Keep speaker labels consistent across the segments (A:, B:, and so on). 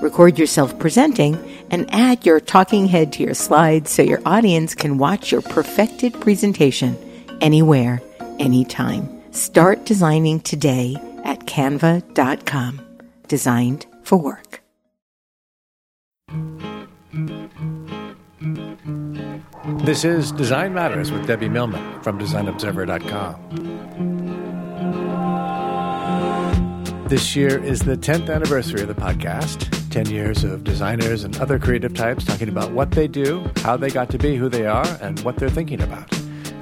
A: Record yourself presenting and add your talking head to your slides so your audience can watch your perfected presentation anywhere, anytime. Start designing today at canva.com. Designed for work.
B: This is Design Matters with Debbie Millman from DesignObserver.com. This year is the 10th anniversary of the podcast. 10 years of designers and other creative types talking about what they do, how they got to be who they are, and what they're thinking about.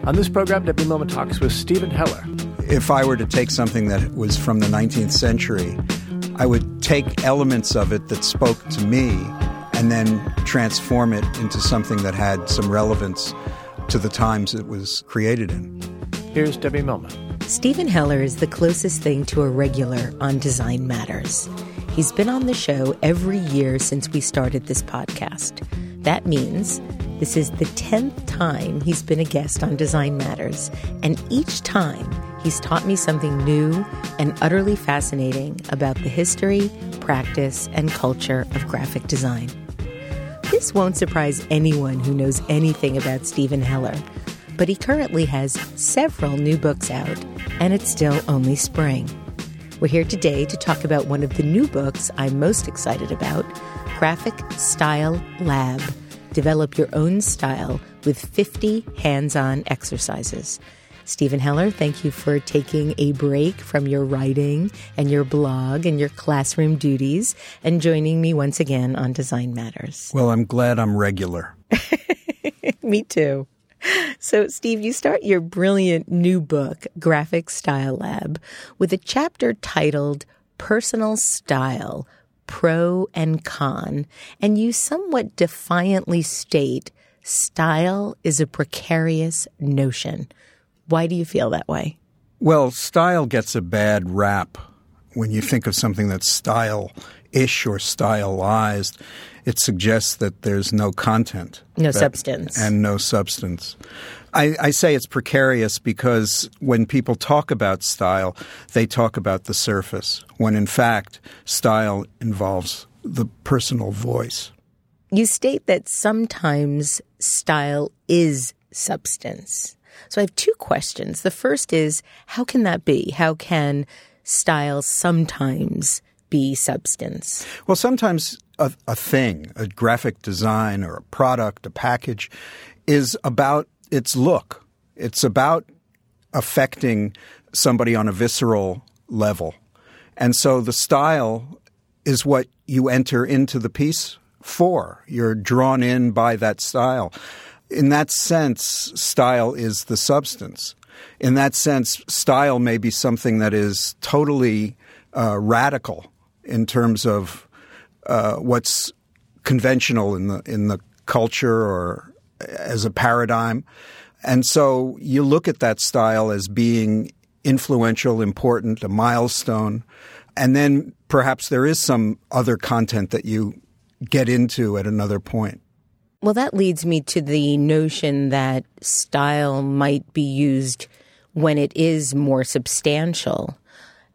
B: On this program, Debbie Millman talks with Steven Heller.
C: If I were to take something that was from the 19th century, I would take elements of it that spoke to me and then transform it into something that had some relevance to the times it was created in.
B: Here's Debbie Millman.
A: Steven Heller is the closest thing to a regular on Design Matters. He's been on the show every year since we started this podcast. That means this is the 10th time he's been a guest on Design Matters, and each time he's taught me something new and utterly fascinating about the history, practice, and culture of graphic design. This won't surprise anyone who knows anything about Steven Heller, but he currently has several new books out, and it's still only spring. We're here today to talk about one of the new books I'm most excited about Graphic Style Lab. Develop your own style with 50 hands on exercises. Steven Heller, thank you for taking a break from your writing and your blog and your classroom duties and joining me once again on Design Matters.
C: Well, I'm glad I'm regular.
A: me too. So, Steve, you start your brilliant new book, Graphic Style Lab, with a chapter titled Personal Style Pro and Con, and you somewhat defiantly state style is a precarious notion. Why do you feel that way?
C: Well, style gets a bad rap when you think of something that's style ish or stylized it suggests that there's no content.
A: No substance.
C: And no substance. I, I, say it's precarious because when people talk about style, they talk about the surface, when in fact, style involves the personal voice.
A: You state that sometimes style is substance. So I have two questions. The first is how can that be? How can style sometimes be substance?
C: Well, sometimes a, a thing, a graphic design or a product, a package, is about its look. It's about affecting somebody on a visceral level. And so the style is what you enter into the piece for. You're drawn in by that style. In that sense, style is the substance. In that sense, style may be something that is totally uh, radical in terms of uh, what's conventional in the in the culture or as a paradigm. And so you look at that style as being influential, important, a milestone, and then perhaps there is some other content that you get into at another point.
A: Well, that leads me to the notion that style might be used when it is more substantial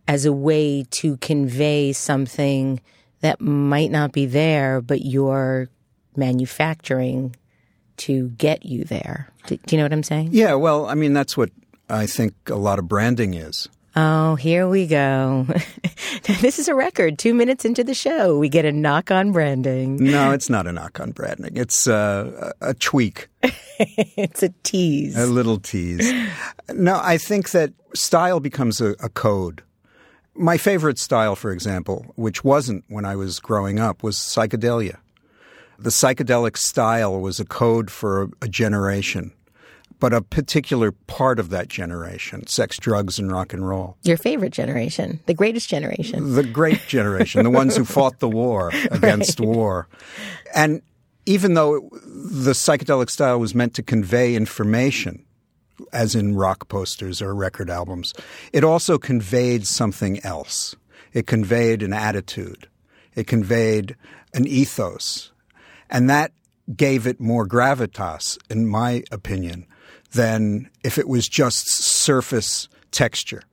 A: as a way to convey something that might not be there, but you're manufacturing to get you there. Do, do, you know what I'm saying?
C: Yeah, well, I mean, that's what I think a lot of branding is.
A: Oh, here we go. this is a record. Two minutes into the show, we get a knock on branding.
C: No, it's not a knock on branding. It's uh, a tweak.
A: it's a tease.
C: A little tease. No, I think that style becomes a, a code. My favorite style, for example, which wasn't when I was growing up, was psychedelia. The psychedelic style was a code for a, a generation but a particular part of that generation sex, drugs, and rock and roll.
A: Your favorite generation, the greatest generation.
C: The great generation, the ones who fought the war against right. war. And even though the psychedelic style was meant to convey information, as in rock posters or record albums, it also conveyed something else. It conveyed an attitude, it conveyed an ethos. And that gave it more gravitas, in my opinion, than if it was just surface texture.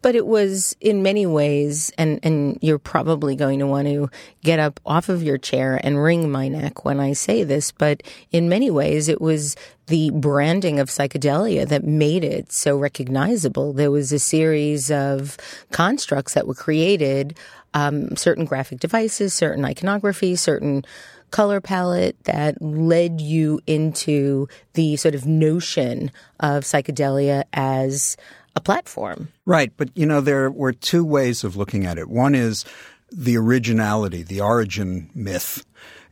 A: But it was in many ways, and, and you're probably going to want to get up off of your chair and wring my neck when I say this, but in many ways it was the branding of psychedelia that made it so recognizable. There was a series of constructs that were created, um, certain graphic devices, certain iconography, certain color palette that led you into the sort of notion of psychedelia as a platform.
C: Right. But, you know, there were two ways of looking at it. One is the originality, the origin myth.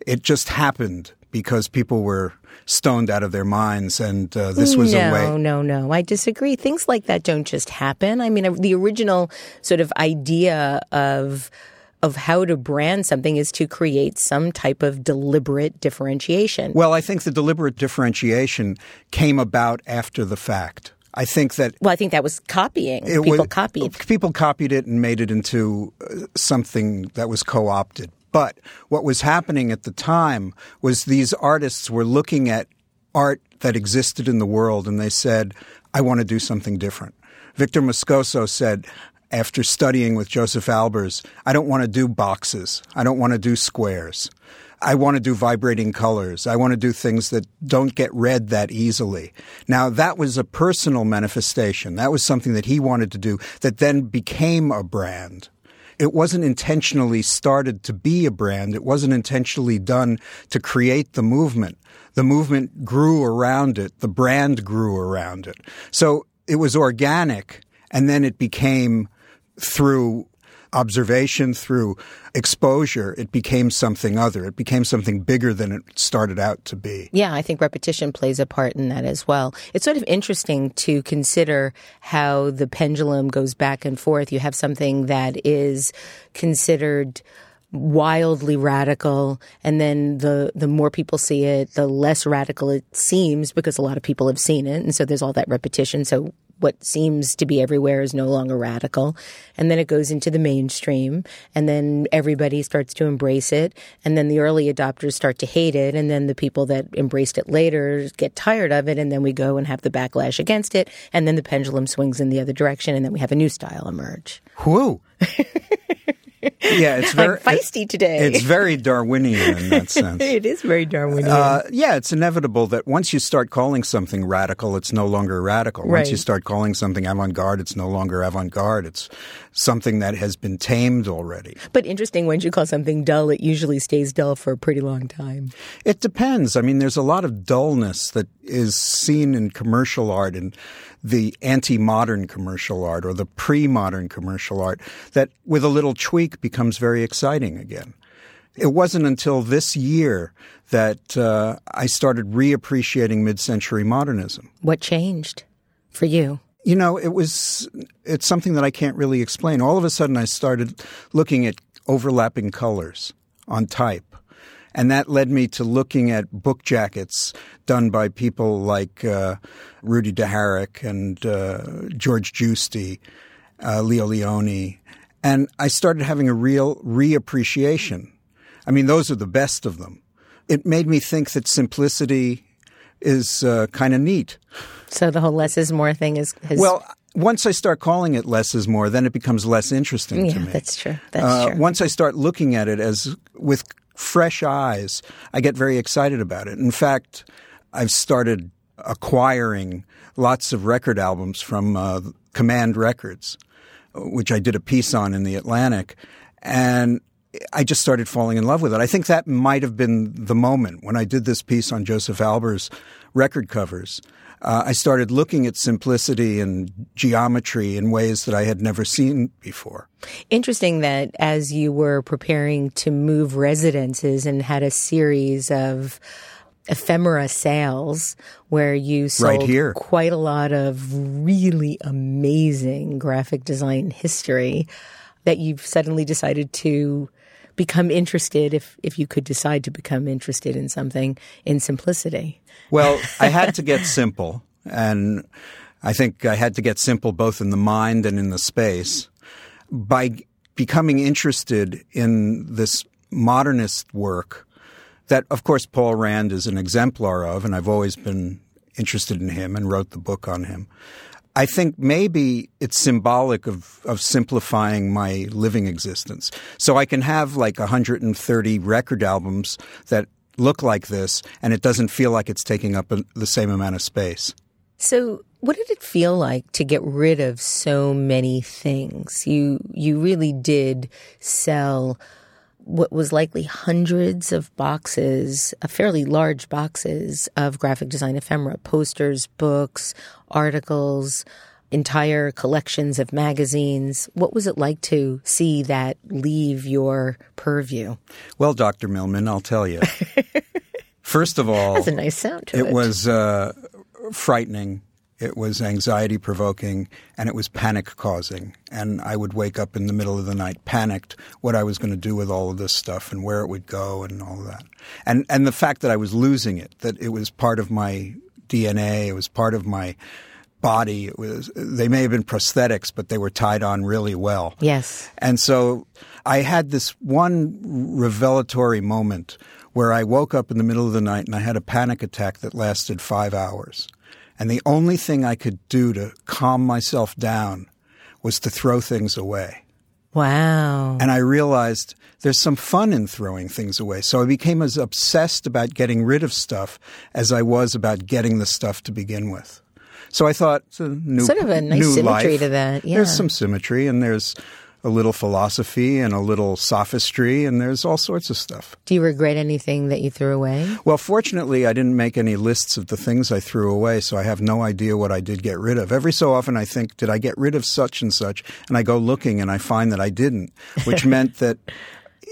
C: It just happened because people were stoned out of their minds, and uh, this was
A: no,
C: a way.
A: No, no, no. I disagree. Things like that don't just happen. I mean, the original sort of idea of of how to brand something is to create some type of deliberate differentiation.
C: Well, I think the deliberate differentiation came about after the fact. I think that.
A: Well, I think that was copying. people was, copied.
C: People copied it and made it into uh, something that was co opted. But what was happening at the time was these artists were looking at art that existed in the world and they said, I want to do something different. Victor Moscoso said, after studying with Josef Albers, I don't want to do boxes. I don't want to do squares. I want to do vibrating colors. I want to do things that don't get read that easily. Now, that was a personal manifestation. That was something that he wanted to do that then became a brand. It wasn't intentionally started to be a brand. It wasn't intentionally done to create the movement. The movement grew around it. The brand grew around it. So it was organic and then it became through observation, through exposure, it became something other. It became something bigger than it started out to be.
A: Yeah, I think repetition plays a part in that as well. It's sort of interesting to consider how the pendulum goes back and forth. You have something that is considered wildly radical and then the the more people see it the less radical it seems because a lot of people have seen it and so there's all that repetition so what seems to be everywhere is no longer radical. And then it goes into the mainstream and then everybody starts to embrace it. And then the early adopters start to hate it. And then the people that embraced it later get tired of it. And then we go and have the backlash against it. And then the pendulum swings in the other direction. And then we have a new style emerge.
C: Whoo. yeah, it's very
A: I'm feisty today.
C: It's very Darwinian in that sense.
A: it is very Darwinian. Uh,
C: yeah, it's inevitable that once you start calling something radical, it's no longer radical. Once you start calling something avant-garde, it's no longer avant-garde. It's something that has been tamed already.
A: But interesting, once you call something dull, it usually stays dull for a pretty long time.
C: It depends. I mean, there's a lot of dullness that is seen in commercial art and the anti-modern commercial art or the pre-modern commercial art that with a little tweak becomes very exciting again. It wasn't until this year that uh, I started reappreciating mid-century modernism.
A: What changed for you?
C: You know, it was it's something that I can't really explain. All of a sudden I started looking at overlapping colors on type and that led me to looking at book jackets done by people like uh, Rudi de Harak and uh, George Giusti, uh, Leo Lionni. And I started having a real reappreciation. I mean, those are the best of them. It made me think that simplicity is uh, kind of neat.
A: So the whole less is more thing is. Has-
C: well, once I start calling it less is more, then it becomes less interesting
A: yeah,
C: to me.
A: That's true. That's uh,
C: true. Once I start looking at it as with fresh eyes, I get very excited about it. In fact, I've started acquiring lots of record albums from uh, Command Records which I did a piece on in the Atlantic. And I just started falling in love with it. I think that might have been the moment when I did this piece on Josef Albers' record covers. Uh, I started looking at simplicity and geometry in ways that I had never seen before.
A: Interesting that as you were preparing to move residences and had a series of ephemera sales where you sold
C: right here.
A: quite a lot of really amazing graphic design history that you've suddenly decided to become interested if if you could decide to become interested in something in simplicity.
C: Well, I had to get simple and I think I had to get simple both in the mind and in the space by becoming interested in this modernist work that of course Paul Rand is an exemplar of and I've always been interested in him and wrote the book on him. I think maybe it's symbolic of, of simplifying my living existence. So I can have like 130 record albums that look like this, and it doesn't feel like it's taking up the same amount of space.
A: So, what did it feel like to get rid of so many things? You you really did sell what was likely hundreds of boxes, a fairly large boxes of graphic design ephemera, posters, books, articles, entire collections of magazines. What was it like to see that leave your purview?
C: Well, Dr. Millman, I'll tell you. First of all,
A: that's a nice sound to it.
C: It was uh, frightening it was anxiety provoking and it was panic causing. And I would wake up in the middle of the night panicked what I was going to do with all of this stuff and where it would go and all of that. And and the fact that I was losing it, that it was part of my DNA, it was part of my body. It was they may have been prosthetics, but they were tied on really well.
A: Yes.
C: And so I had this one revelatory moment where I woke up in the middle of the night and I had a panic attack that lasted five hours. And the only thing I could do to calm myself down was to throw things away.
A: Wow.
C: And I realized there's some fun in throwing things away. So I became as obsessed about getting rid of stuff as I was about getting the stuff to begin with. So I thought it's a new
A: sort of a nice symmetry
C: life.
A: to that. Yeah.
C: There's some symmetry and there's a little philosophy and a little sophistry, and there's all sorts of stuff.
A: Do you regret anything that you threw away?
C: Well, fortunately, I didn't make any lists of the things I threw away, so I have no idea what I did get rid of. Every so often, I think, did I get rid of such and such? And I go looking and I find that I didn't, which meant that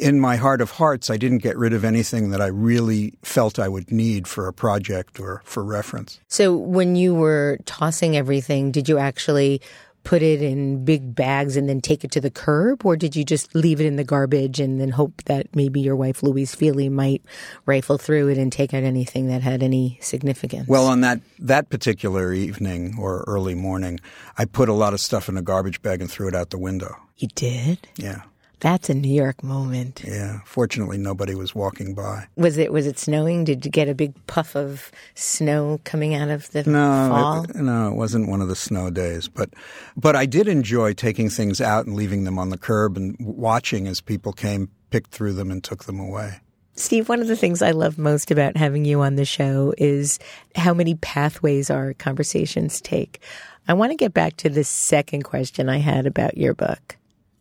C: in my heart of hearts, I didn't get rid of anything that I really felt I would need for a project or for reference.
A: So when you were tossing everything, did you actually put it in big bags and then take it to the curb, or did you just leave it in the garbage and then hope that maybe your wife Louise Fili might rifle through it and take out anything that had any significance?
C: Well, on that that particular evening or early morning, I put a lot of stuff in a garbage bag and threw it out the window.
A: You did?
C: Yeah.
A: That's a New York moment.
C: Yeah. Fortunately, nobody was walking by.
A: Was it was it snowing? Did you get a big puff of snow coming out of the
C: no,
A: fall?
C: It, no, it wasn't one of the snow days. But but I did enjoy taking things out and leaving them on the curb and watching as people came, picked through them, and took them away.
A: Steve, one of the things I love most about having you on the show is how many pathways our conversations take. I want to get back to the second question I had about your book.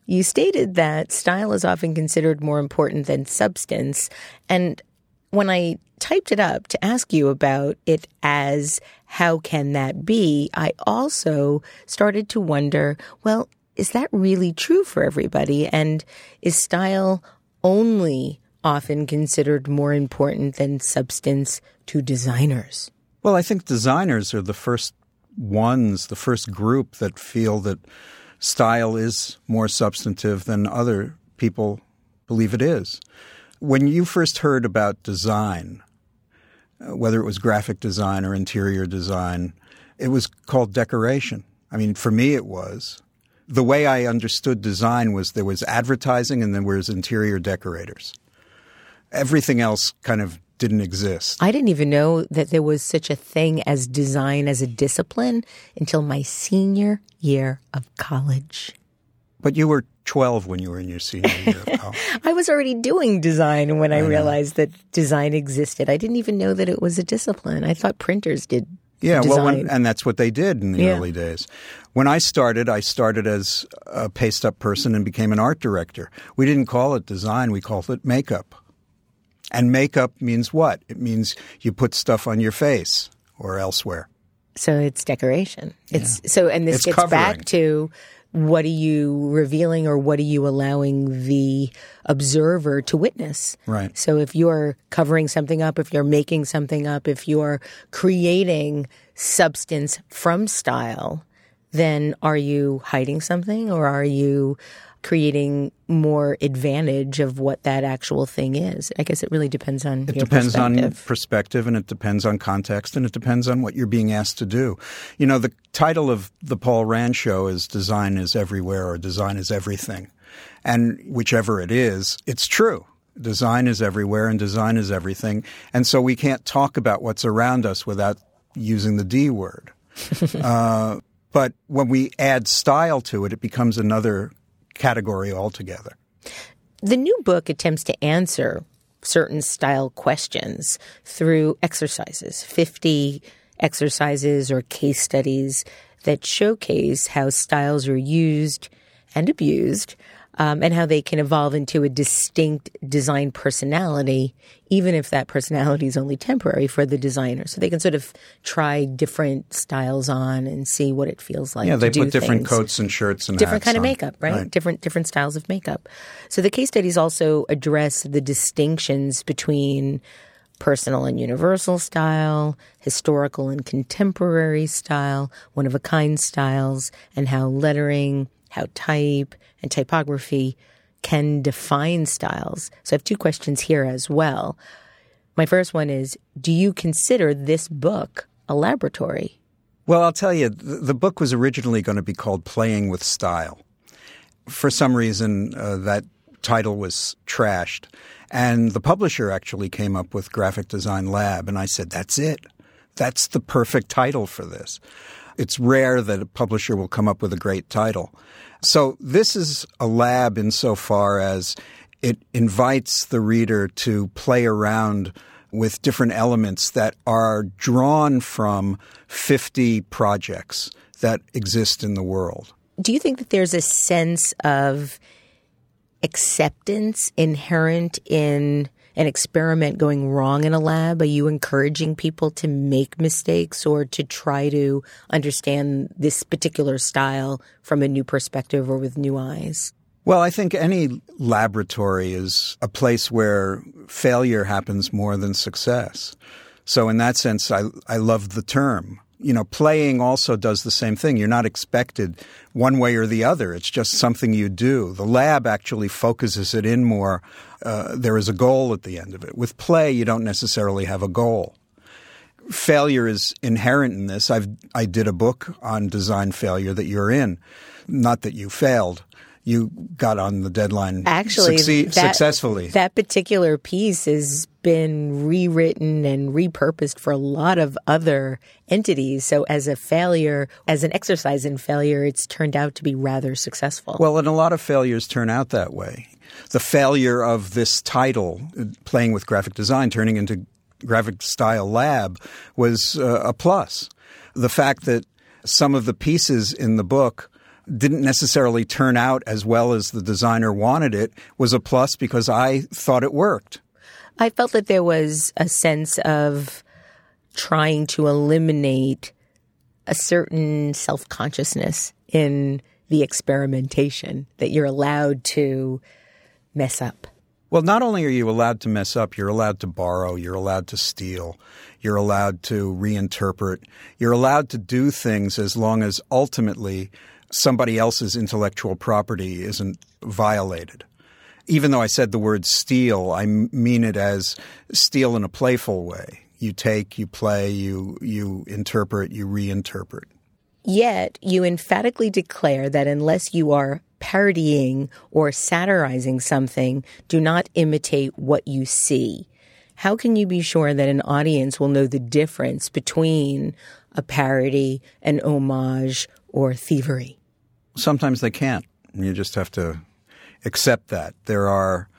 A: You stated that style is often considered more important than substance. And when I typed it up to ask you about it as how can that be, I also started to wonder, well, is that really true for everybody? And is style only often considered more important than substance to designers?
C: Well, I think designers are the first ones, the first group that feel that style is more substantive than other people believe it is. When you first heard about design, uh, whether it was graphic design or interior design, it was called decoration. I mean, for me, it was. The way I understood design was there was advertising and then there was interior decorators. Everything else kind of didn't exist.
A: I didn't even know that there was such a thing as design as a discipline until my senior year of college.
C: But you were 12 when you were in your senior year of college.
A: I was already doing design when I, I realized that design existed. I didn't even know that it was a discipline. I thought printers did
C: Yeah,
A: design.
C: well, when, and that's what they did in the
A: Yeah.
C: early days. When I started, I started as a paste up person and became an art director. We didn't call it design, we called it makeup. And makeup means what? It means you put stuff on your face or elsewhere.
A: So it's decoration. It's so, and this
C: It's
A: gets
C: covering.
A: back to what are you revealing or what are you allowing the observer to witness?
C: Right.
A: So if you're covering something up, if you're making something up, if you're creating substance from style, then are you hiding something or are you creating more advantage of what that actual thing is? I guess it really depends on
C: It depends on
A: perspective.
C: perspective and it depends on context and it depends on what you're being asked to do. You know, the title of the Paul Rand show is Design is Everywhere or Design is Everything. And whichever it is, it's true. Design is everywhere and design is everything. And so we can't talk about what's around us without using the D word. uh, but when we add style to it, it becomes another category altogether.
A: The new book attempts to answer certain style questions through exercises, 50 exercises or case studies that showcase how styles are used and abused um, and how they can evolve into a distinct design personality, even if that personality is only temporary for the designer. So they can sort of try different styles on and see what it feels like.
C: Yeah, they put different
A: things
C: coats and shirts and
A: different kind of
C: on.
A: makeup, right? Different different styles of makeup. So the case studies also address the distinctions between personal and universal style, historical and contemporary style, one of a kind styles, and how lettering, how type, and typography can define styles. So I have two questions here as well. My first one is Do you consider this book a laboratory?
C: Well, I'll tell you, the, book was originally going to be called Playing with Style. For some reason, uh, that title was trashed. And the publisher actually came up with Graphic Design Lab, and I said, that's it. That's the perfect title for this. It's rare that a publisher will come up with a great title. So this is a lab insofar as it invites the reader to play around with different elements that are drawn from 50 projects that exist in the world.
A: do you think that there's a sense of acceptance inherent in an experiment going wrong in a lab? Are you encouraging people to make mistakes or to try to understand this particular style from a new perspective or with new eyes?
C: Well, I think any laboratory is a place where failure happens more than success. So, in that sense, I, I love the term. You know, playing also does the same thing. You're not expected one way or the other. It's just something you do. The lab actually focuses it in more. Uh, there is a goal at the end of it. With play, you don't necessarily have a goal failure is inherent in this. I've I did a book on design failure that you're in. Not that you failed. You got on the deadline
A: Actually,
C: succeed,
A: that-
C: successfully.
A: That particular piece has been rewritten and repurposed for a lot of other entities. So, as a failure, as an exercise in failure, it's turned out to be rather successful.
C: well, and a lot of failures turn out that way. The failure of this title, playing with graphic design, turning into graphic style lab, was uh, a plus. The fact that some of the pieces in the book didn't necessarily turn out as well as the designer wanted it was a plus because I thought it worked.
A: I felt that there was a sense of trying to eliminate a certain self consciousness in the experimentation that you're allowed to mess up.
C: Well, not only are you allowed to mess up, you're allowed to borrow, you're allowed to steal, you're allowed to reinterpret, you're allowed to do things as long as ultimately somebody else's intellectual property isn't violated. Even though I said the word steal, I mean it as steal in a playful way. You take, you play, you you interpret, you reinterpret.
A: Yet you emphatically declare that unless you are parodying or satirizing something, do not imitate what you see. How can you be sure that an audience will know the difference between a parody, an homage, or thievery?
C: Sometimes they can't. You just have to accept that. There are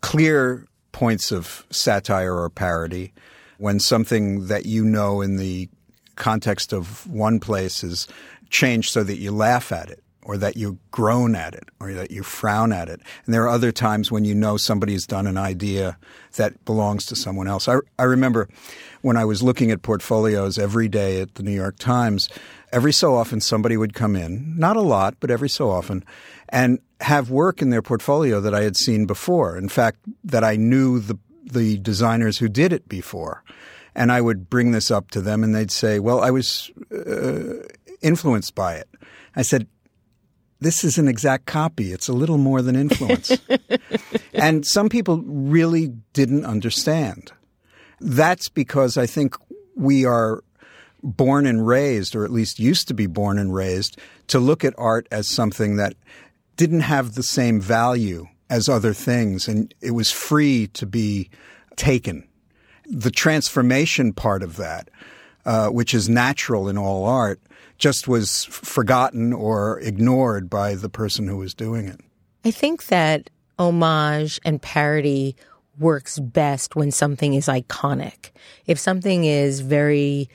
C: clear points of satire or parody when something that you know in the context of one place is changed so that you laugh at it or that you groan at it or that you frown at it. And there are other times when you know somebody's done an idea that belongs to someone else. I, I remember when I was looking at portfolios every day at the New York Times, every so often somebody would come in, not a lot, but every so often, and have work in their portfolio that I had seen before. In fact, that I knew the the designers who did it before. And I would bring this up to them and they'd say, Well, I was uh, influenced by it. I said, This is an exact copy. It's a little more than influence. and some people really didn't understand. That's because I think we are born and raised, or at least used to be born and raised, to look at art as something that didn't have the same value as other things, and it was free to be taken. The transformation part of that, uh, which is natural in all art, just was forgotten or ignored by the person who was doing it.
A: I think that homage and parody works best when something is iconic. If something is very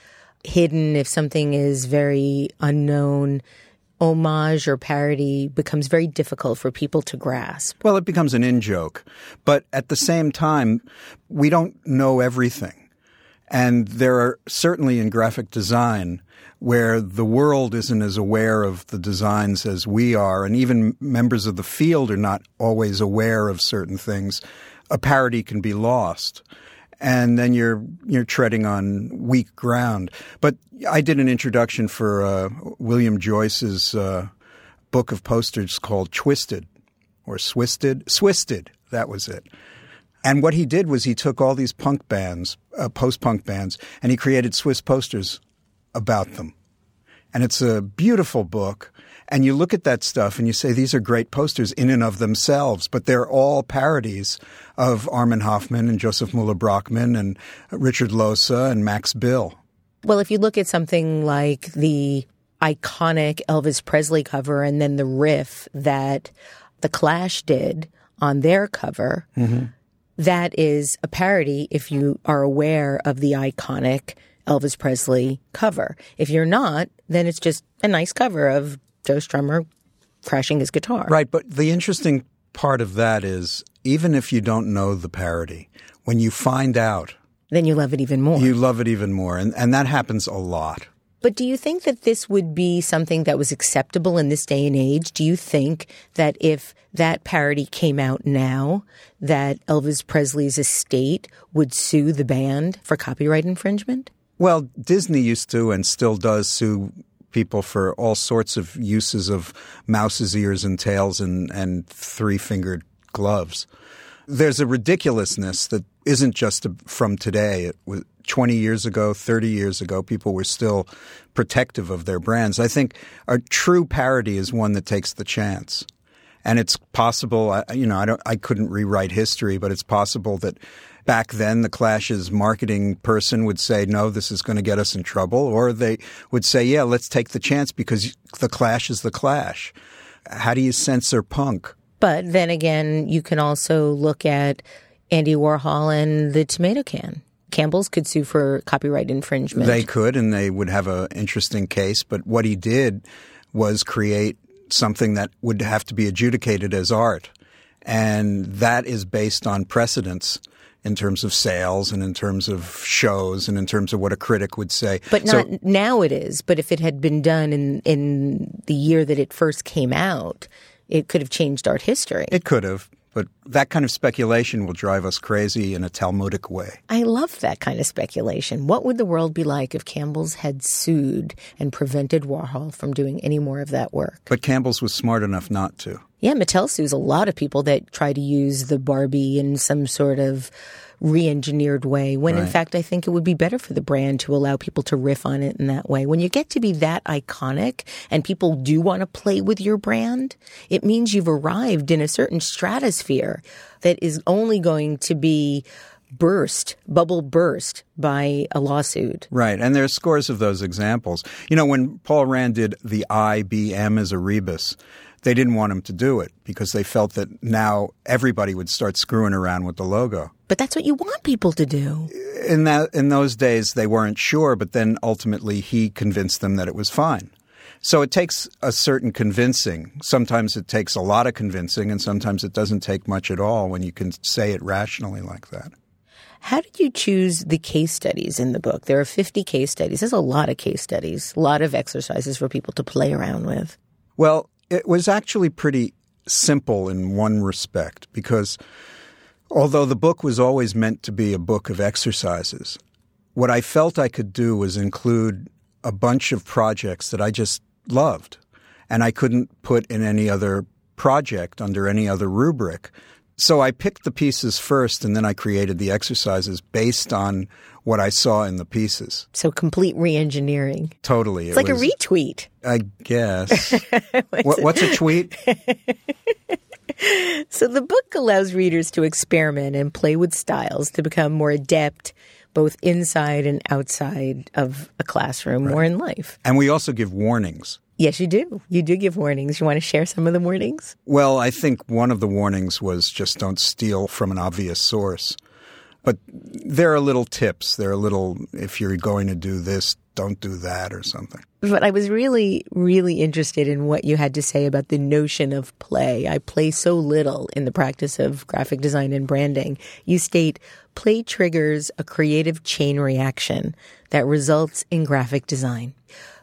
A: hidden, if something is very unknown, homage or parody becomes very difficult for people to grasp.
C: Well, it becomes an in joke. But at the same time, we don't know everything. And there are certainly in graphic design where the world isn't as aware of the designs as we are, and even members of the field are not always aware of certain things. A parody can be lost and then you're you're treading on weak ground. But I did an introduction for uh, William Joyce's uh, book of posters called Twisted or Swissted, Swissted. That was it. And what he did was he took all these punk bands, uh, post-punk bands, and he created Swiss posters about them. And it's a beautiful book. And you look at that stuff and you say, these are great posters in and of themselves, but they're all parodies of Armin Hofmann and Josef Müller-Brockmann and Richard Lohse and Max Bill.
A: Well, if you look at something like the iconic Elvis Presley cover and then the riff that The Clash did on their cover, mm-hmm. that is a parody if you are aware of the iconic Elvis Presley cover. If you're not, then it's just a nice cover of Joe Strummer crashing his guitar.
C: Right, but the interesting part of that is even if you don't know the parody, when you find out,
A: then you love it even more.
C: You love it even more, and and that happens a lot.
A: But do you think that this would be something that was acceptable in this day and age? Do you think that if that parody came out now, that Elvis Presley's estate would sue the band for copyright infringement?
C: Well, Disney used to and still does sue people for all sorts of uses of mouse's ears and tails and, and three fingered gloves. There's a ridiculousness that isn't just from today. It was 20 years ago, 30 years ago, people were still protective of their brands. I think a true parody is one that takes the chance. And it's possible, you know, I don't, I couldn't rewrite history, but it's possible that Back then, the Clash's marketing person would say, no, this is going to get us in trouble. Or they would say, yeah, let's take the chance because the Clash is the Clash. How do you censor punk?
A: But then again, you can also look at Andy Warhol and the tomato can. Campbell's could sue for copyright infringement.
C: They could, and they would have an interesting case. But what he did was create something that would have to be adjudicated as art. And that is based on precedents in terms of sales and in terms of shows and in terms of what a critic would say.
A: But not now it is. But if it had been done in in the year that it first came out, it could have changed art history.
C: It could have. But that kind of speculation will drive us crazy in a Talmudic way.
A: I love that kind of speculation. What would the world be like if Campbell's had sued and prevented Warhol from doing any more of that work?
C: But Campbell's was smart enough not to.
A: Yeah, Mattel sues a lot of people that try to use the Barbie in some sort of re-engineered way when right. in fact I think it would be better for the brand to allow people to riff on it in that way. When you get to be that iconic and people do want to play with your brand, it means you've arrived in a certain stratosphere that is only going to be burst, bubble burst by a lawsuit.
C: Right. And there are scores of those examples. You know, when Paul Rand did the IBM as a rebus, they didn't want him to do it because they felt that now everybody would start screwing around with the logo.
A: But that's what you want people to do.
C: In that in those days they weren't sure, but then ultimately he convinced them that it was fine. So it takes a certain convincing. Sometimes it takes a lot of convincing and sometimes it doesn't take much at all when you can say it rationally like that.
A: How did you choose the case studies in the book? There are 50 case studies. There's a lot of case studies, a lot of exercises for people to play around with.
C: Well, it was actually pretty simple in one respect because although the book was always meant to be a book of exercises, what I felt I could do was include a bunch of projects that I just loved and I couldn't put in any other project under any other rubric. So I picked the pieces first and then I created the exercises based on what I saw in the pieces.
A: So complete re-engineering.
C: Totally.
A: It's it like was, a retweet.
C: I guess. what, what's a tweet?
A: so the book allows readers to experiment and play with styles to become more adept both inside and outside of a classroom right. or in life.
C: And we also give warnings.
A: Yes, you do. You do give warnings. You want to share some of the warnings?
C: Well, I think one of the warnings was just don't steal from an obvious source. But there are little tips. There are little, if you're going to do this, don't do that or something.
A: But I was really, really interested in what you had to say about the notion of play. I play so little in the practice of graphic design and branding. You state play triggers a creative chain reaction that results in graphic design.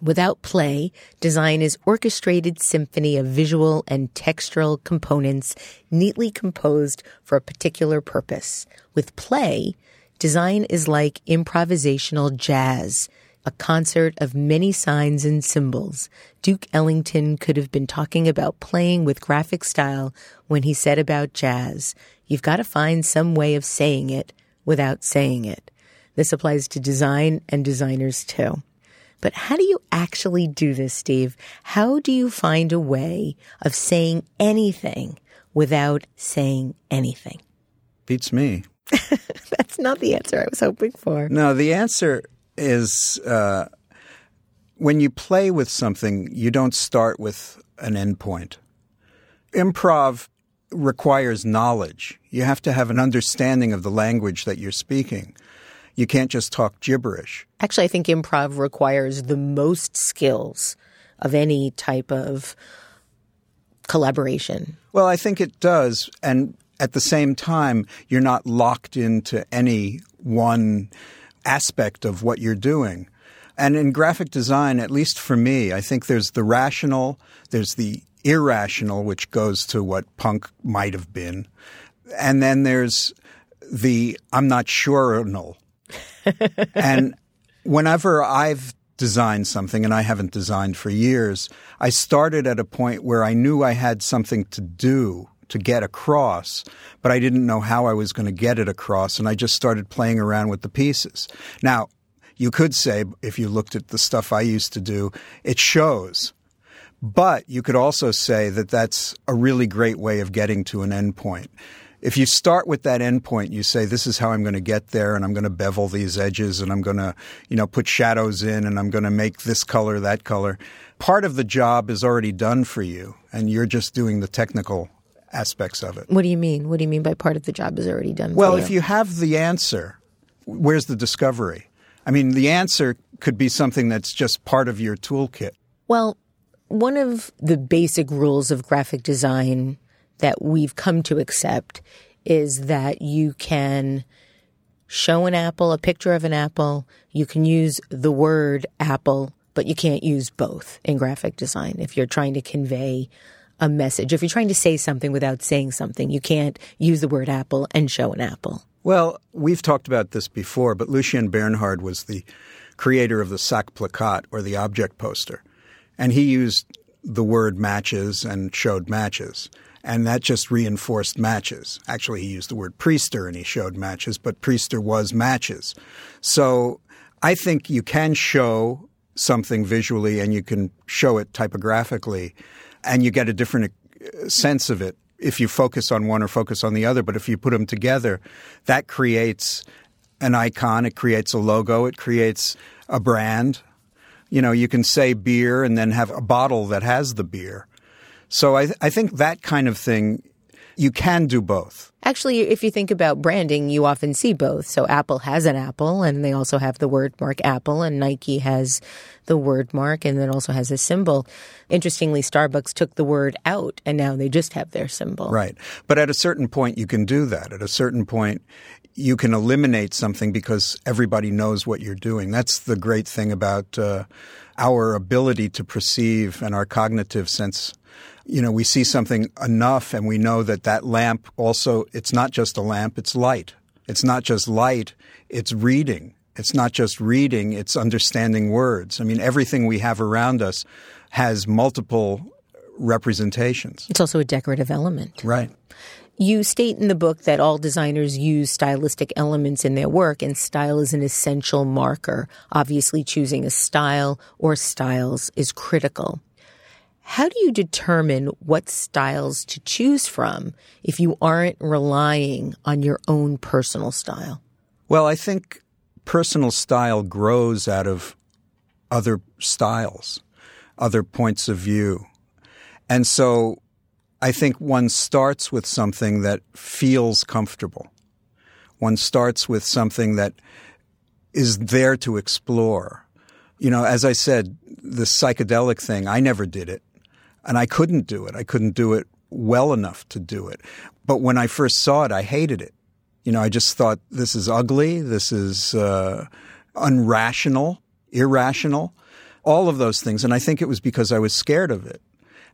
A: Without play, design is orchestrated symphony of visual and textural components neatly composed for a particular purpose. With play, design is like improvisational jazz, a concert of many signs and symbols. Duke Ellington could have been talking about playing with graphic style when he said about jazz, you've got to find some way of saying it without saying it. This applies to design and designers too. But how do you actually do this, Steve? How do you find a way of saying anything without saying anything?
C: Beats me.
A: That's not the answer I was hoping for.
C: No, the answer is uh, when you play with something, you don't start with an endpoint. Improv requires knowledge. You have to have an understanding of the language that you're speaking. You can't just talk gibberish.
A: Actually, I think improv requires the most skills of any type of collaboration.
C: Well, I think it does. And at the same time, you're not locked into any one aspect of what you're doing. And in graphic design, at least for me, I think there's the rational, there's the irrational, which goes to what punk might have been. And then there's the I'm not sure and whenever I've designed something, and I haven't designed for years, I started at a point where I knew I had something to do to get across, but I didn't know how I was going to get it across, and I just started playing around with the pieces. Now, you could say, if you looked at the stuff I used to do, it shows. But you could also say that that's a really great way of getting to an endpoint if you start with that endpoint, you say, this is how I'm going to get there and I'm going to bevel these edges and I'm going to, you know, put shadows in and I'm going to make this color, that color. Part of the job is already done for you and you're just doing the technical aspects of it.
A: What do you mean? What do you mean by part of the job is already done
C: well,
A: you?
C: if you have the answer, where's the discovery? I mean, the answer could be something that's just part of your toolkit.
A: Well, one of the basic rules of graphic design that we've come to accept is that you can show an apple, a picture of an apple. You can use the word apple, but you can't use both in graphic design. If you're trying to convey a message, if you're trying to say something without saying something, you can't use the word apple and show an apple.
C: Well, we've talked about this before, but Lucien Bernhard was the creator of the Sachplakat or the object poster. And he used the word matches and showed matches and that just reinforced matches. Actually, he used the word priester and he showed matches, but priester was matches. So I think you can show something visually and you can show it typographically, and you get a different uh, sense of it if you focus on one or focus on the other. But if you put them together, that creates an icon, it creates a logo, it creates a brand. You know, you can say beer and then have a bottle that has the beer. So I, I think that kind of thing, you can do both.
A: Actually, if you think about branding, you often see both. So Apple has an apple and they also have the word mark Apple and Nike has the word mark and then also has a symbol. Interestingly, Starbucks took the word out and now they just have their symbol.
C: Right. But at a certain point, you can do that. At a certain point, you can eliminate something because everybody knows what you're doing. That's the great thing about uh, our ability to perceive and our cognitive sense you know, we see something enough and we know that that lamp also, it's not just a lamp, it's light. It's not just light, it's reading. It's not just reading, it's understanding words. I mean, everything we have around us has multiple representations.
A: It's also a decorative element.
C: Right.
A: You state in the book that all designers use stylistic elements in their work, and style is an essential marker. Obviously, choosing a style or styles is critical. How do you determine what styles to choose from if you aren't relying on your own personal style?
C: Well, I think personal style grows out of other styles, other points of view. And so I think one starts with something that feels comfortable. One starts with something that is there to explore. You know, as I said, the psychedelic thing, I never did it and I couldn't do it. I couldn't do it well enough to do it. But when I first saw it, I hated it. You know, I just thought this is ugly. This is uh, unrational, irrational, all of those things. And I think it was because I was scared of it.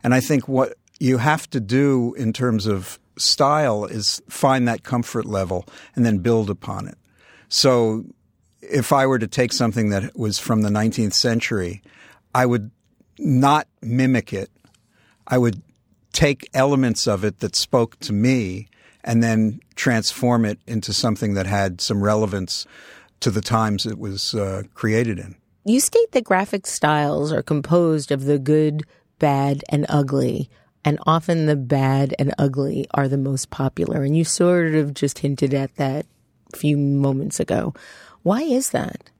C: And I think what you have to do in terms of style is find that comfort level and then build upon it. So if I were to take something that was from the 19th century, I would not mimic it I would take elements of it that spoke to me and then transform it into something that had some relevance to the times it was uh, created in.
A: You state that graphic styles are composed of the good, bad, and ugly, and often the bad and ugly are the most popular. And you sort of just hinted at that a few moments ago. Why is that?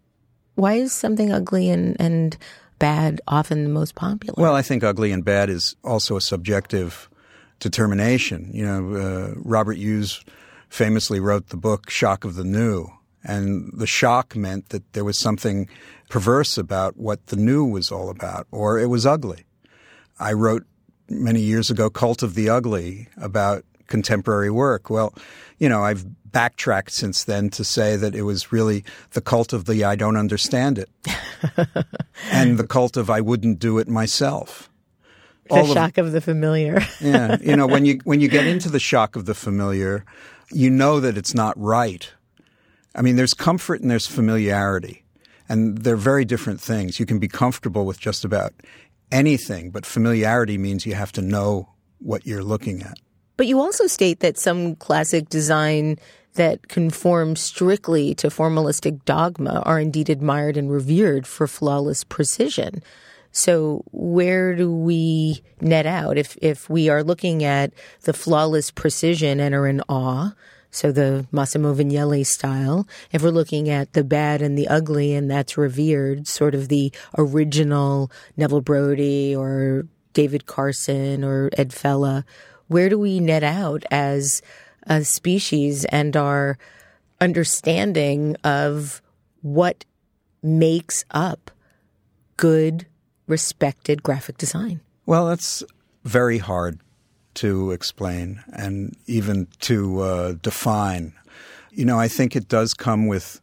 A: Why is something ugly and, and bad often the most popular?
C: Well, I think ugly and bad is also a subjective determination. You know, uh, Robert Hughes famously wrote the book Shock of the New, and the shock meant that there was something perverse about what the new was all about, or it was ugly. I wrote many years ago Cult of the Ugly about contemporary work. Well, you know, I've backtracked since then to say that it was really the cult of the I don't understand it and the cult of I wouldn't do it myself.
A: The All shock of, of the familiar.
C: yeah. You know, when you, when you get into the shock of the familiar, you know that it's not right. I mean, there's comfort and there's familiarity. And they're very different things. You can be comfortable with just about anything, but familiarity means you have to know what you're looking at.
A: But you also state that some classic design that conform strictly to formalistic dogma are indeed admired and revered for flawless precision. So where do we net out if if we are looking at the flawless precision and are in awe? So the Massimo Vignelli style. If we're looking at the bad and the ugly and that's revered, sort of the original Neville Brody or David Carson or Ed Fella, where do we net out as a species and our understanding of what makes up good, respected graphic design?
C: Well, that's very hard to explain and even to uh, define. You know, I think it does come with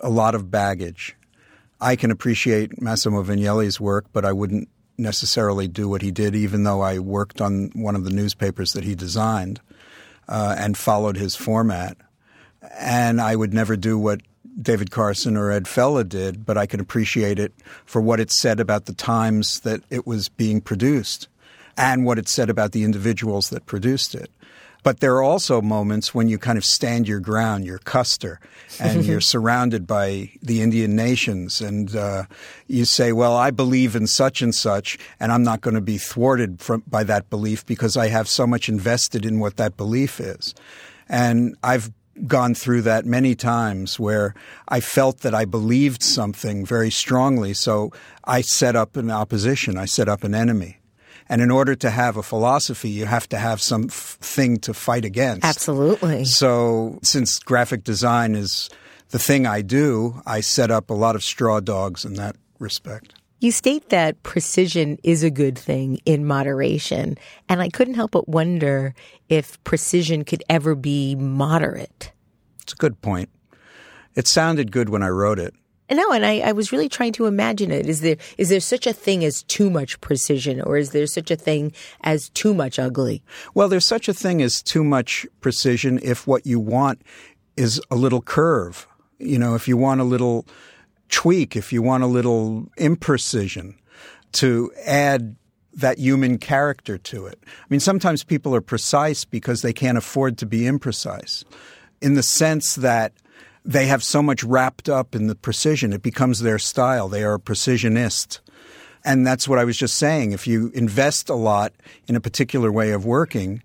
C: a lot of baggage. I can appreciate Massimo Vignelli's work, but I wouldn't necessarily do what he did, even though I worked on one of the newspapers that he designed uh, and followed his format. And I would never do what David Carson or Ed Fella did, but I can appreciate it for what it said about the times that it was being produced and what it said about the individuals that produced it. But there are also moments when you kind of stand your ground, you're Custer, and you're surrounded by the Indian nations, and uh, you say, Well, I believe in such and such, and I'm not going to be thwarted from, by that belief because I have so much invested in what that belief is. And I've gone through that many times where I felt that I believed something very strongly. So I set up an opposition, I set up an enemy. And in order to have a philosophy, you have to have some f- thing to fight against.
A: Absolutely.
C: So, since graphic design is the thing I do, I set up a lot of straw dogs in that respect.
A: You state that precision is a good thing in moderation, and I couldn't help but wonder if precision could ever be moderate.
C: It's a good point. It sounded good when I wrote it.
A: No, and I, I, was really trying to imagine it. Is there is there such a thing as too much precision, or is there such a thing as too much ugly?
C: Well, there's such a thing as too much precision if what you want is a little curve. You know, if you want a little tweak, if you want a little imprecision to add that human character to it. I mean, sometimes people are precise because they can't afford to be imprecise in the sense that they have so much wrapped up in the precision. It becomes their style. They are a precisionist. And that's what I was just saying. If you invest a lot in a particular way of working,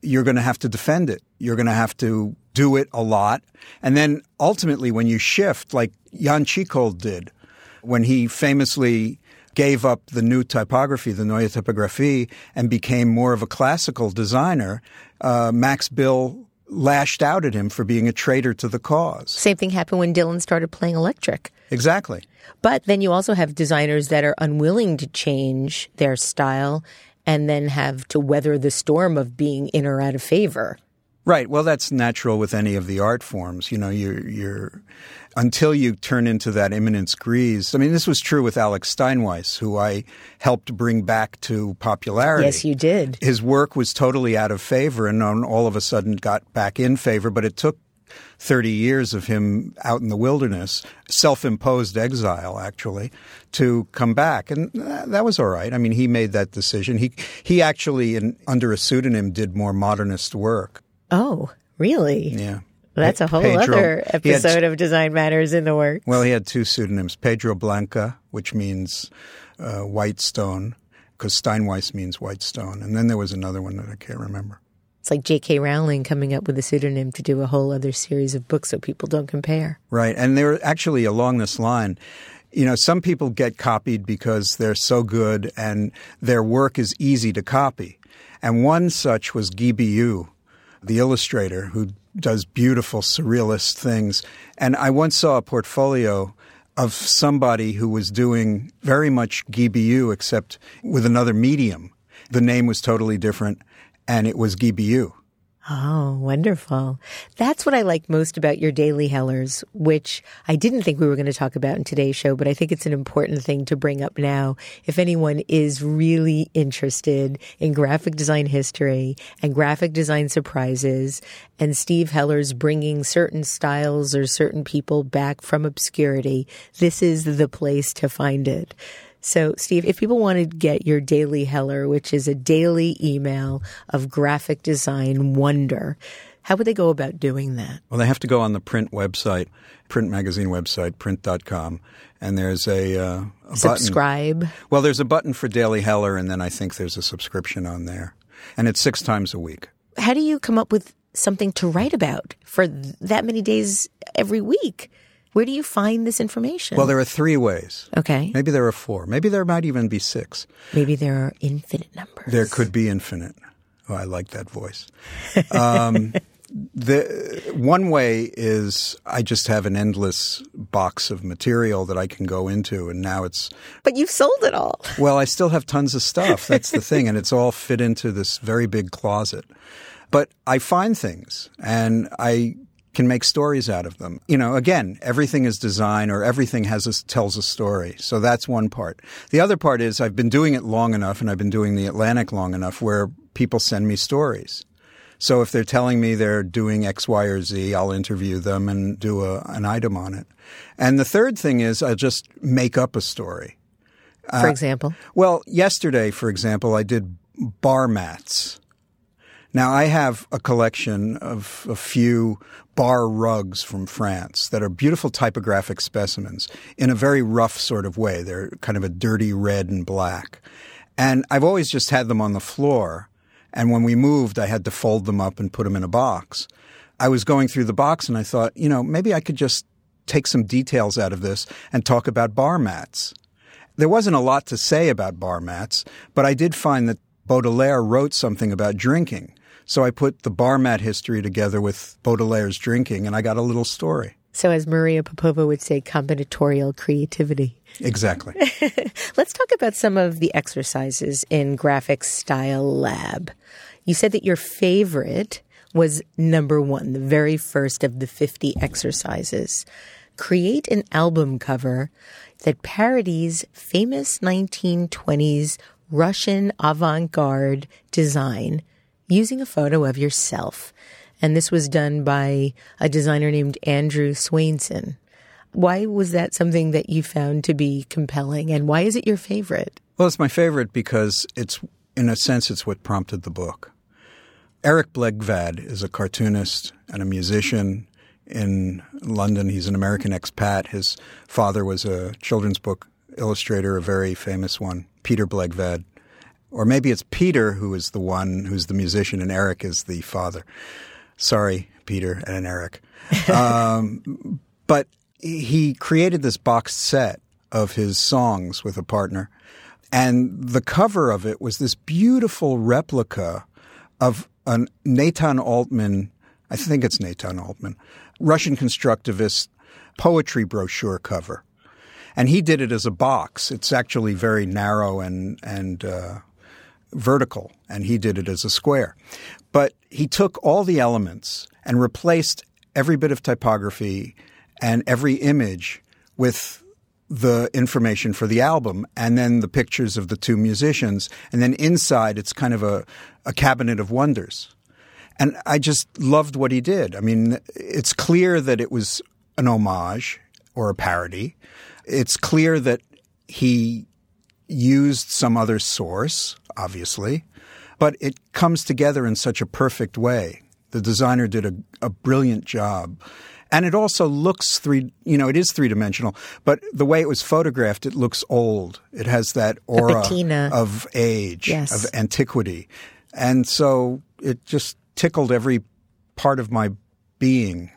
C: you're going to have to defend it. You're going to have to do it a lot. And then ultimately, when you shift, like Jan Tschichold did, when he famously gave up the new typography, the Neue Typographie, and became more of a classical designer, uh, Max Bill lashed out at him for being a traitor to the cause.
A: Same thing happened when Dylan started playing electric.
C: Exactly.
A: But then you also have designers that are unwilling to change their style and then have to weather the storm of being in or out of favor.
C: Right. Well, that's natural with any of the art forms. You know, you're, you're until you turn into that eminence grise. I mean, this was true with Alex Steinweiss, who I helped bring back to popularity.
A: Yes, you did.
C: His work was totally out of favor and all of a sudden got back in favor, but it took 30 years of him out in the wilderness, self imposed exile, actually, to come back. And that was all right. I mean, he made that decision. He, he actually, in, under a pseudonym, did more modernist work.
A: Oh, really?
C: Yeah.
A: Well, that's a whole Pedro, other episode had, of Design Matters in the works.
C: Well, he had two pseudonyms Piedra Blanca, which means uh, white stone, because Steinweiss means white stone. And then there was another one that I can't remember.
A: It's like J.K. Rowling coming up with a pseudonym to do a whole other series of books so people don't compare.
C: Right. And they're actually along this line. You know, some people get copied because they're so good and their work is easy to copy. And one such was Guy Billout, the illustrator who does beautiful surrealist things. And I once saw a portfolio of somebody who was doing very much Billout, except with another medium. The name was totally different, and it was Billout.
A: Oh, wonderful. That's what I like most about your daily hellers, which I didn't think we were going to talk about in today's show, but I think it's an important thing to bring up now. If anyone is really interested in graphic design history and graphic design surprises and Steve Heller's bringing certain styles or certain people back from obscurity, this is the place to find it. So, Steve, if people want to get your daily Heller, which is a daily email of graphic design wonder, how would they go about doing that?
C: Well, they have to go on the print website, print magazine website, print.com, and there's a, uh, a
A: subscribe.
C: Button. Well, there's a button for Daily Heller, and then I think there's a subscription on there, and it's six times a week.
A: How do you come up with something to write about for that many days every week? Where do you find this information?
C: Well, there are three ways.
A: Okay.
C: Maybe there are four. Maybe there might even be six.
A: Maybe there are infinite numbers.
C: There could be infinite. Oh, I like that voice. Um, the one way is I just have an endless box of material that I can go into, and now it's.
A: But you've sold it all.
C: Well, I still have tons of stuff. That's the thing, and it's all fit into this very big closet. But I find things, and I can make stories out of them. You know, again, everything is design or everything has a, tells a story. So that's one part. The other part is I've been doing it long enough and I've been doing the Atlantic long enough where people send me stories. So if they're telling me they're doing X, Y, or Z, I'll interview them and do a, an item on it. And the third thing is I'll just make up a story.
A: For uh, example?
C: Well, yesterday, for example, I did bar mats. Now, I have a collection of a few bar rugs from France that are beautiful typographic specimens in a very rough sort of way. They're kind of a dirty red and black. And I've always just had them on the floor. And when we moved, I had to fold them up and put them in a box. I was going through the box and I thought, you know, maybe I could just take some details out of this and talk about bar mats. There wasn't a lot to say about bar mats, but I did find that Baudelaire wrote something about drinking. So I put the bar mat history together with Baudelaire's drinking, and I got a little story.
A: So, as Maria Popova would say, combinatorial creativity.
C: Exactly.
A: Let's talk about some of the exercises in Graphic Style Lab. You said that your favorite was number one, the very first of the 50 exercises. Create an album cover that parodies famous 1920s Russian avant garde design using a photo of yourself. And this was done by a designer named Andrew Swainson. Why was that something that you found to be compelling and why is it your favorite?
C: Well, it's my favorite because it's, in a sense, it's what prompted the book. Eric Blegvad is a cartoonist and a musician in London. He's an American expat. His father was a children's book illustrator, a very famous one, Peter Blegvad. Or maybe it's Peter who is the one who's the musician and Eric is the father. Sorry, Peter and Eric. um, but he created this box set of his songs with a partner. And the cover of it was this beautiful replica of a Natan Altman, I think it's Natan Altman, Russian constructivist poetry brochure cover. And he did it as a box. It's actually very narrow and, and uh, vertical, and he did it as a square. But he took all the elements and replaced every bit of typography and every image with the information for the album and then the pictures of the two musicians. And then inside, it's kind of a, a cabinet of wonders. And I just loved what he did. I mean, it's clear that it was an homage or a parody. It's clear that he used some other source, obviously, but it comes together in such a perfect way. The designer did a, a brilliant job. And it also looks three, you know, it is three dimensional, but the way it was photographed, it looks old. It has that aura of age,
A: yes.
C: of antiquity. And so it just tickled every part of my being.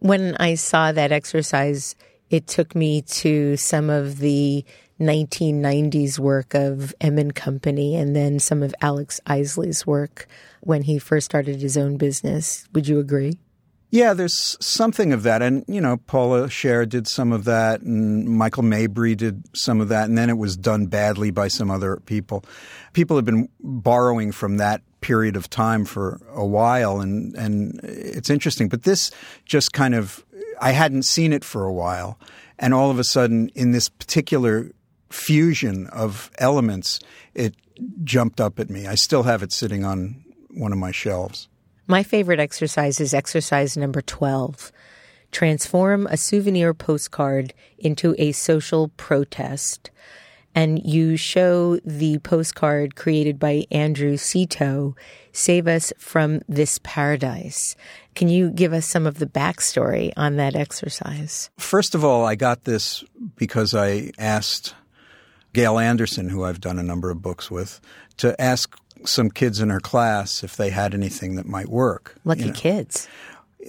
A: When I saw that exercise, it took me to some of the 1990s work of M and Company and then some of Alex Isley's work when he first started his own business. Would you agree?
C: Yeah, there's something of that. And, you know, Paula Scher did some of that, and Michael Mabry did some of that, and then it was done badly by some other people. People have been borrowing from that period of time for a while, and, and it's interesting. But this just kind of, I hadn't seen it for a while. And all of a sudden, in this particular fusion of elements, it jumped up at me. I still have it sitting on one of my shelves.
A: My favorite exercise is exercise number 12. Transform a souvenir postcard into a social protest. And you show the postcard created by Andrew Cito, Save Us from This Paradise. Can you give us some of the backstory on that exercise?
C: First of all, I got this because I asked Gail Anderson, who I've done a number of books with, to ask some kids in her class if they had anything that might work.
A: Lucky you know. kids.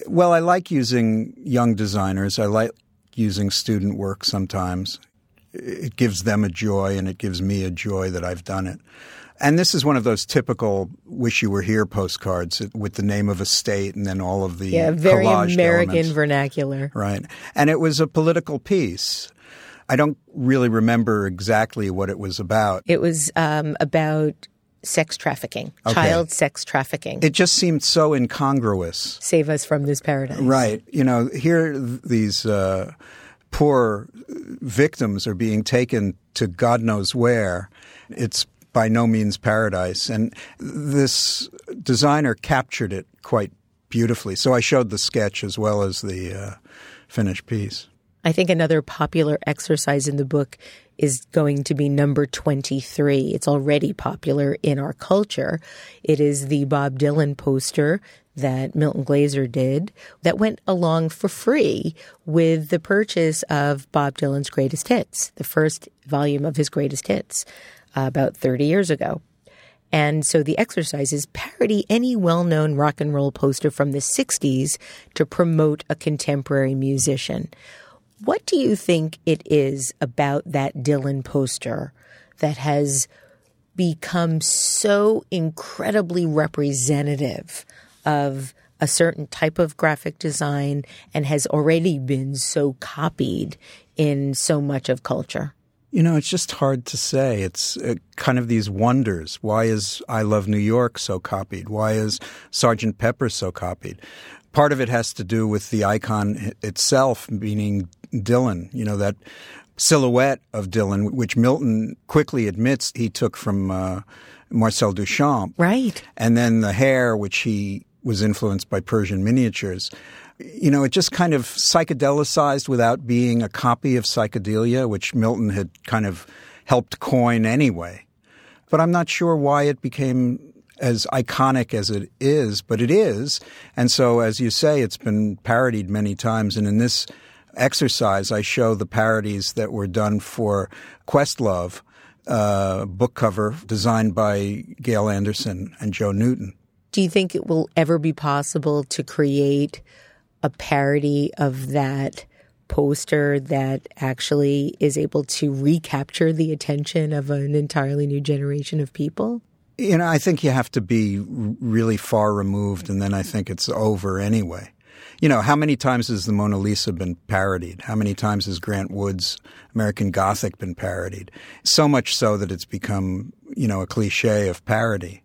C: Well, I like using young designers. I like using student work sometimes. It gives them a joy and it gives me a joy that I've done it. And this is one of those typical "wish you were here" postcards with the name of a state and then all of the
A: yeah, very American
C: elements.
A: vernacular,
C: right? And it was a political piece. I don't really remember exactly what it was about.
A: It was um, about sex trafficking, okay. child sex trafficking.
C: It just seemed so incongruous.
A: Save us from this paradise.
C: Right. You know, here these uh, poor victims are being taken to God knows where. It's by no means paradise. And this designer captured it quite beautifully. So I showed the sketch as well as the uh, finished piece.
A: I think another popular exercise in the book is going to be number 23. It's already popular in our culture. It is the Bob Dylan poster that Milton Glaser did that went along for free with the purchase of Bob Dylan's greatest hits, the first volume of his greatest hits uh, about 30 years ago. And so the exercises parody any well known rock and roll poster from the 60s to promote a contemporary musician. What do you think it is about that Dylan poster that has become so incredibly representative of a certain type of graphic design and has already been so copied in so much of culture?
C: You know, it's just hard to say. It's uh, kind of these wonders. Why is I Love New York so copied? Why is Sergeant Pepper so copied? Part of it has to do with the icon itself, meaning Dylan. You know, that silhouette of Dylan, which Milton quickly admits he took from uh, Marcel Duchamp.
A: Right.
C: And then the hair, which he was influenced by Persian miniatures. You know, it just kind of psychedelicized without being a copy of psychedelia, which Milton had kind of helped coin anyway. But I'm not sure why it became as iconic as it is, but it is. And so, as you say, it's been parodied many times. And in this exercise, I show the parodies that were done for Questlove, uh, book cover designed by Gail Anderson and Joe Newton.
A: Do you think it will ever be possible to create a parody of that poster that actually is able to recapture the attention of an entirely new generation of people?
C: You know, I think you have to be really far removed, and then I think it's over anyway you know, how many times has the Mona Lisa been parodied? How many times has Grant Wood's American Gothic been parodied? So much so that it's become, you know, a cliche of parody.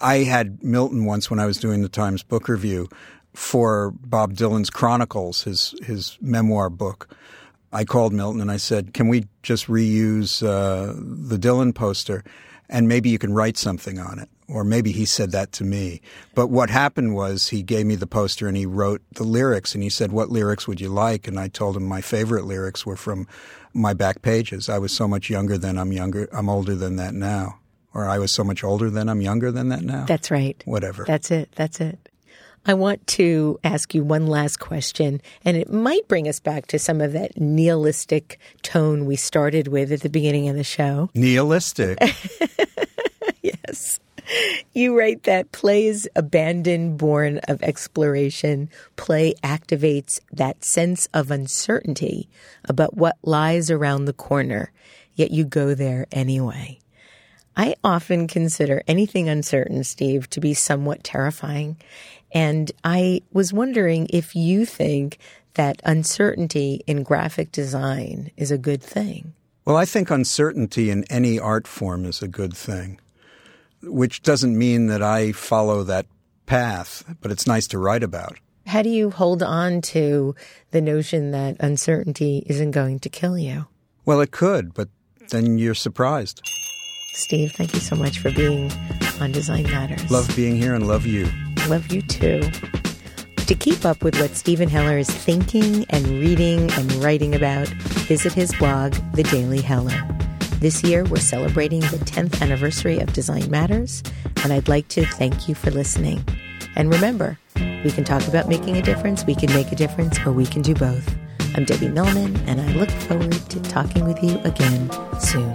C: I had Milton once when I was doing the Times Book Review for Bob Dylan's Chronicles, his his memoir book. I called Milton and I said, "Can we just reuse uh, the Dylan poster, and maybe you can write something on it?" or maybe he said that to me. But what happened was he gave me the poster and he wrote the lyrics and he said, What lyrics would you like? And I told him my favorite lyrics were from my back pages. I was so much younger than I'm younger, I'm older than that now. Or I was so much older than I'm younger than that now.
A: That's right.
C: Whatever.
A: That's it. That's it. I want to ask you one last question, and it might bring us back to some of that nihilistic tone we started with at the beginning of the show.
C: Nihilistic.
A: yes you write that play is abandon born of exploration. Play activates that sense of uncertainty about what lies around the corner, yet you go there anyway. I often consider anything uncertain, Steve, to be somewhat terrifying. And I was wondering if you think that uncertainty in graphic design is a good thing.
C: Well, I think uncertainty in any art form is a good thing which doesn't mean that I follow that path, but it's nice to write about.
A: How do you hold on to the notion that uncertainty isn't going to kill you?
C: Well, it could, but then you're surprised.
A: Steve, thank you so much for being on Design Matters.
C: Love being here and love you.
A: Love you too. To keep up with what Steven Heller is thinking and reading and writing about, visit his blog, The Daily Heller. This year, we're celebrating the 10th anniversary of Design Matters, and I'd like to thank you for listening. And remember, we can talk about making a difference, we can make a difference, or we can do both. I'm Debbie Millman, and I look forward to talking with you again soon.